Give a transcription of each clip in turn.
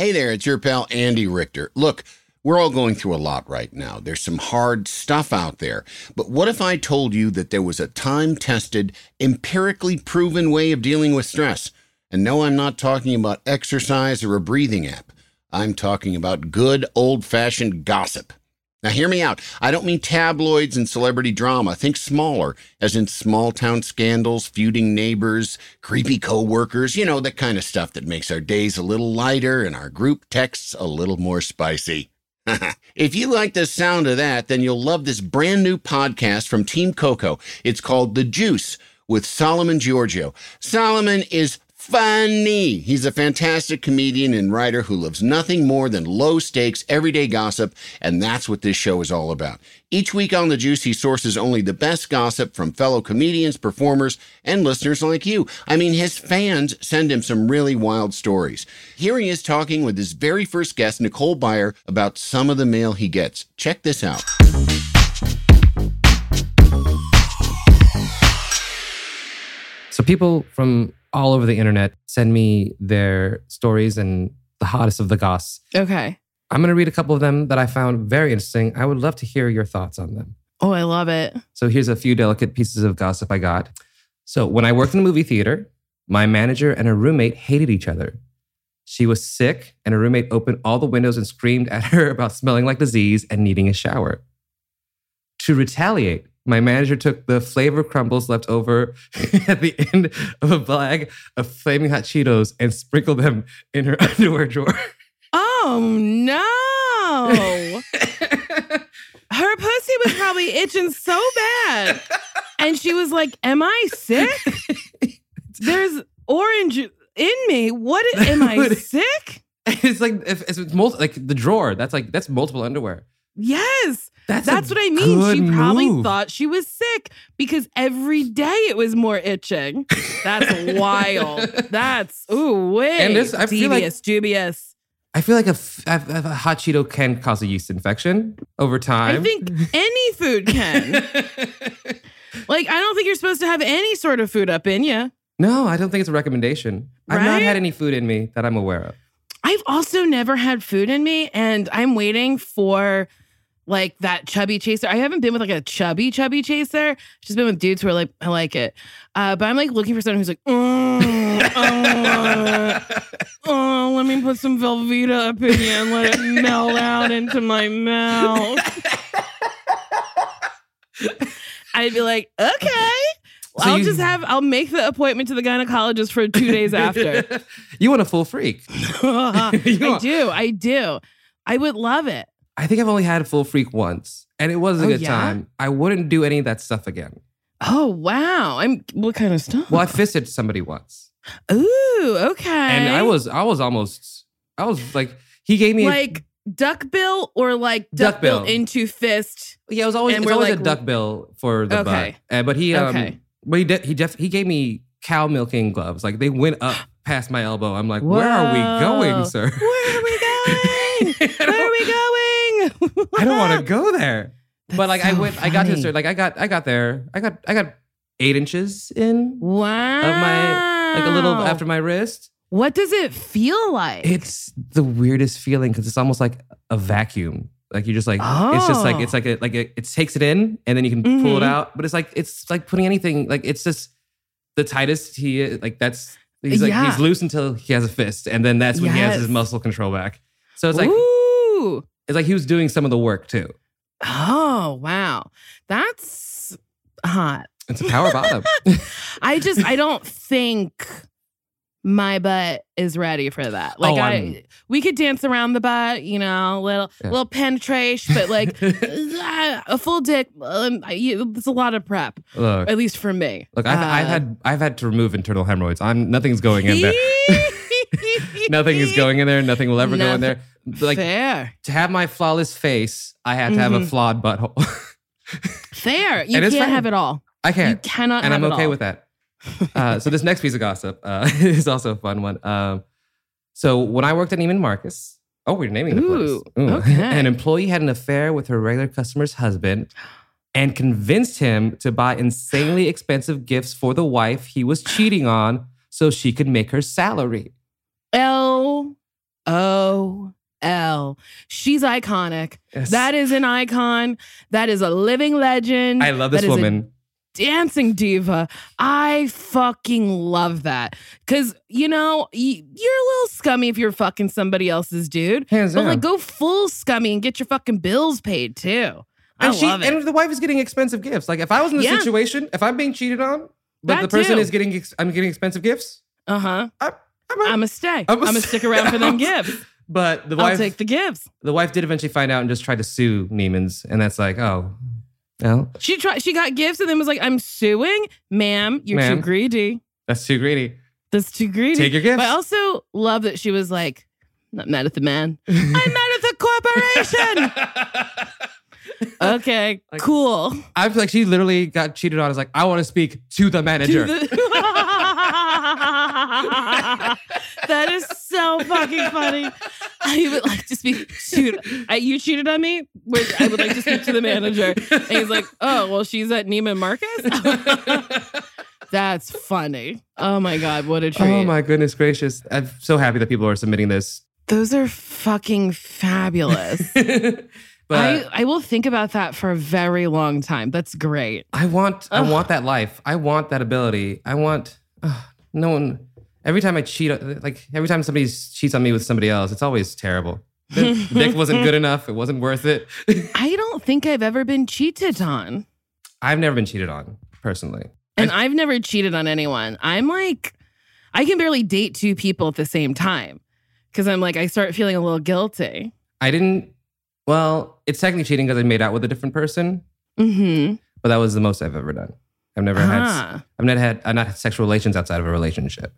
Hey there, it's your pal Andy Richter. Look, we're all going through a lot right now. There's some hard stuff out there. But what if I told you that there was a time tested, empirically proven way of dealing with stress? And no, I'm not talking about exercise or a breathing app. I'm talking about good old fashioned gossip. Now, hear me out. I don't mean tabloids and celebrity drama. Think smaller, as in small town scandals, feuding neighbors, creepy coworkers, you know, that kind of stuff that makes our days a little lighter and our group texts a little more spicy. if you like the sound of that, then you'll love this brand new podcast from Team Coco. It's called The Juice with Solomon Georgio. Solomon is funny. He's a fantastic comedian and writer who loves nothing more than low stakes, everyday gossip, and that's what this show is all about. Each week on The Juice, he sources only the best gossip from fellow comedians, performers, and listeners like you. I mean, his fans send him some really wild stories. Here he is talking with his very first guest, Nicole Byer, about some of the mail he gets. Check this out. So people from all over the internet send me their stories and the hottest of the goss. Okay. I'm going to read a couple of them that I found very interesting. I would love to hear your thoughts on them. Oh, I love it. So here's a few delicate pieces of gossip I got. So when I worked in a movie theater, my manager and her roommate hated each other. She was sick, and her roommate opened all the windows and screamed at her about smelling like disease and needing a shower. To retaliate, my manager took the flavor crumbles left over at the end of a bag of flaming hot Cheetos and sprinkled them in her underwear drawer. Oh no. Her pussy was probably itching so bad. And she was like, Am I sick? There's orange in me. What am I sick? It's like if it's multi, like the drawer. That's like that's multiple underwear. Yes. That's That's what I mean. She probably move. thought she was sick because every day it was more itching. That's wild. That's ooh wait. And this- I feel like- dubious. I feel like a hot Cheeto can cause a yeast infection over time. I think any food can. like I don't think you're supposed to have any sort of food up in you. no, I don't think it's a recommendation. I've not had any food in me that I'm aware of. I've also never had food in me, and I'm waiting for like that chubby chaser. I haven't been with like a chubby chubby chaser. Just been with dudes who are like, I like it. Uh, but I'm like looking for someone who's like, mm, uh, oh, let me put some Velveeta up in you and let it melt out into my mouth. I'd be like, okay. So I'll you- just have I'll make the appointment to the gynecologist for two days after. you want a full freak. I do. I do. I would love it. I think I've only had a full freak once, and it was a Oh, good yeah? time. I wouldn't do any of that stuff again. Oh wow! I'm what kind of stuff? Well, I fisted somebody once, Ooh, okay. and I was I was almost I was like he gave me a- like duckbill or like duckbill Duckbill. into fist. yeah it was always and it's always like- a duck bill for the Okay. butt. Uh, but he um Okay. but he de- he def- he gave me cow milking gloves like they went up past my elbow. I'm like, where are we going, sir? Where are we going? Where are we going? I don't want to go there. but like I so went, I got to funny. the like I got I got there. I got I got eight inches in Wow. of my like a little after my wrist. What does it feel like? It's the weirdest feeling because it's almost like a vacuum. Like you're just like it's just like Oh. it's like a, like it, it takes it in and then you can pull it Mhm. out. But it's like it's like putting anything like it's just the tightest he is, like that's he's like Yeah. he's loose until he has a fist and then that's when he has his muscle control back. So it's like Ooh. It's like he was doing some of the work too. Oh wow. That's hot. It's a power bottom. I just I don't think my butt is ready for that. Like Oh, I we could dance around the butt, you know, little Yeah. little penetration, but like a full dick um, you, it's a lot of prep, Look, at least for me. look, I've, I've Uh, had I've had to remove internal hemorrhoids. I'm nothing's going in there. Nothing is going in there. Nothing will ever go in there. Like fair. to have my flawless face, I had to have a Mhm. flawed butthole. Fair. You And can't have it all. I can't, You cannot and have I'm it okay all. with that. Uh, so this next piece of gossip uh, is also a fun one. Um, so when I worked at Neiman Marcus, oh, we're naming the Ooh, place. okay. An employee had an affair with her regular customer's husband and convinced him to buy insanely expensive gifts for the wife he was cheating on so she could make her salary. L O Hill. She's iconic. Yes. That is an icon. That is a living legend. I love this That is a woman. dancing diva. I fucking love that. Cause you know, you're a little scummy if you're fucking somebody else's dude. Hands But down. like go full scummy and get your fucking bills paid too. I and she love it. and the wife is getting expensive gifts. Like if I was in the Yeah. situation, if I'm being cheated on, but That the person too. is getting ex- I'm getting expensive gifts. uh-huh. I, I'm, a- I'ma stay. I'ma I'ma stick around for them gifts. but the I'll wife take the gifts. the wife did eventually find out and just tried to sue Neiman's, and that's like, oh, well, She tried she got gifts and then was like, I'm suing. Ma'am, you're Ma'am. too greedy. that's too greedy. That's too greedy. Take your gifts. But I also love that she was like, not mad at the man. I'm mad at the corporation. okay, Like- cool. I feel like she literally got cheated on. Is like, I want to speak to the manager. To the- that is so fucking funny. I would like to speak. Shoot, I, you cheated on me. Where I would like to speak to the manager. And he's like, "Oh, well, she's at Neiman Marcus." That's funny. Oh my god, what a oh treat! oh my goodness gracious! I'm so happy that people are submitting this. Those are fucking fabulous. but I, I will think about that for a very long time. That's great. I want I want that life. I want that ability. I want no one. Every time I cheat, like every time somebody cheats on me with somebody else, it's always terrible. The dick wasn't good enough. It wasn't worth it. I don't think I've ever been cheated on. I've never been cheated on personally. And I've never cheated on anyone. I'm like, I can barely date two people at the same time because I'm like, I start feeling a little guilty. I didn't. Well, it's technically cheating because I made out with a different person, Mm-hmm. but that was the most I've ever done. I've never had. Ah. I've not had. I've not had sexual relations outside of a relationship.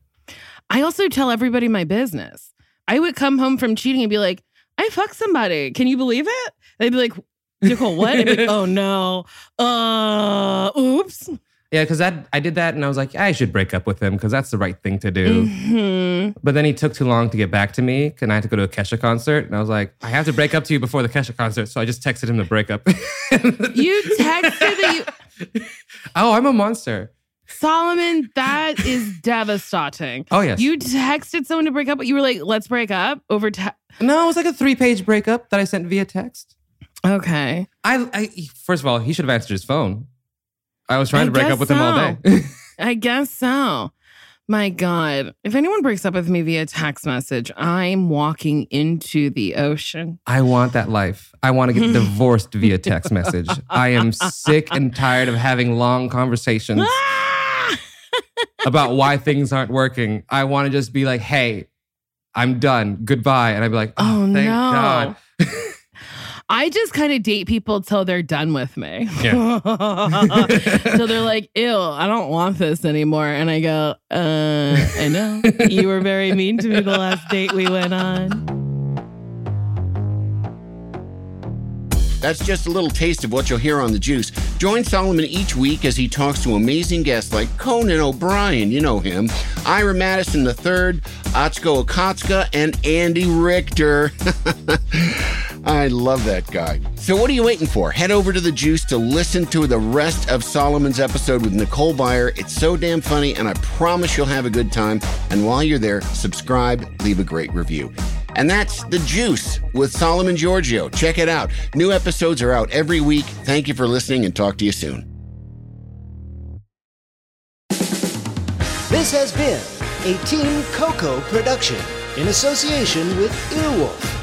I also tell everybody my business. I would come home from cheating and be like, I fucked somebody. Can you believe it? They'd be like, Nicole, what? I'd be like, oh no. Uh, oops. Yeah, because that I did that, and I was like, I should break up with him because that's the right thing to do. Mhm. But then he took too long to get back to me, and I had to go to a Kesha concert, and I was like, I have to break up to you before the Kesha concert, so I just texted him to break up. You texted that you, oh, I'm a monster. Solomon, that is devastating. Oh yes. You texted someone to break up, but you were like, let's break up over te- no, it was like a three-page breakup that I sent via text. Okay. I, I first of all, he should have answered his phone. I was trying I to break up with him all day. I guess so. My God. If anyone breaks up with me via text message, I'm walking into the ocean. I want that life. I want to get divorced via text message. I am sick and tired of having long conversations Ah! about why things aren't working. I want to just be like, hey, I'm done. Goodbye. And I'd be like, oh, Oh, thank no. God. I just kind of date people till they're done with me. Yeah. till they're like, ew, I don't want this anymore. And I go, uh, I know. You were very mean to me the last date we went on. That's just a little taste of what you'll hear on The Juice. Join Solomon each week as he talks to amazing guests like Conan O'Brien, you know him, Ira Madison III, Atsuko Okatsuka, and Andy Richter. I love that guy. So, what are you waiting for? Head over to The Juice to listen to the rest of Solomon's episode with Nicole Byer. It's so damn funny, and I promise you'll have a good time. And while you're there, subscribe, leave a great review. And that's The Juice with Solomon Georgio. Check it out. New episodes are out every week. Thank you for listening and talk to you soon. This has been a Team Coco production in association with Earwolf.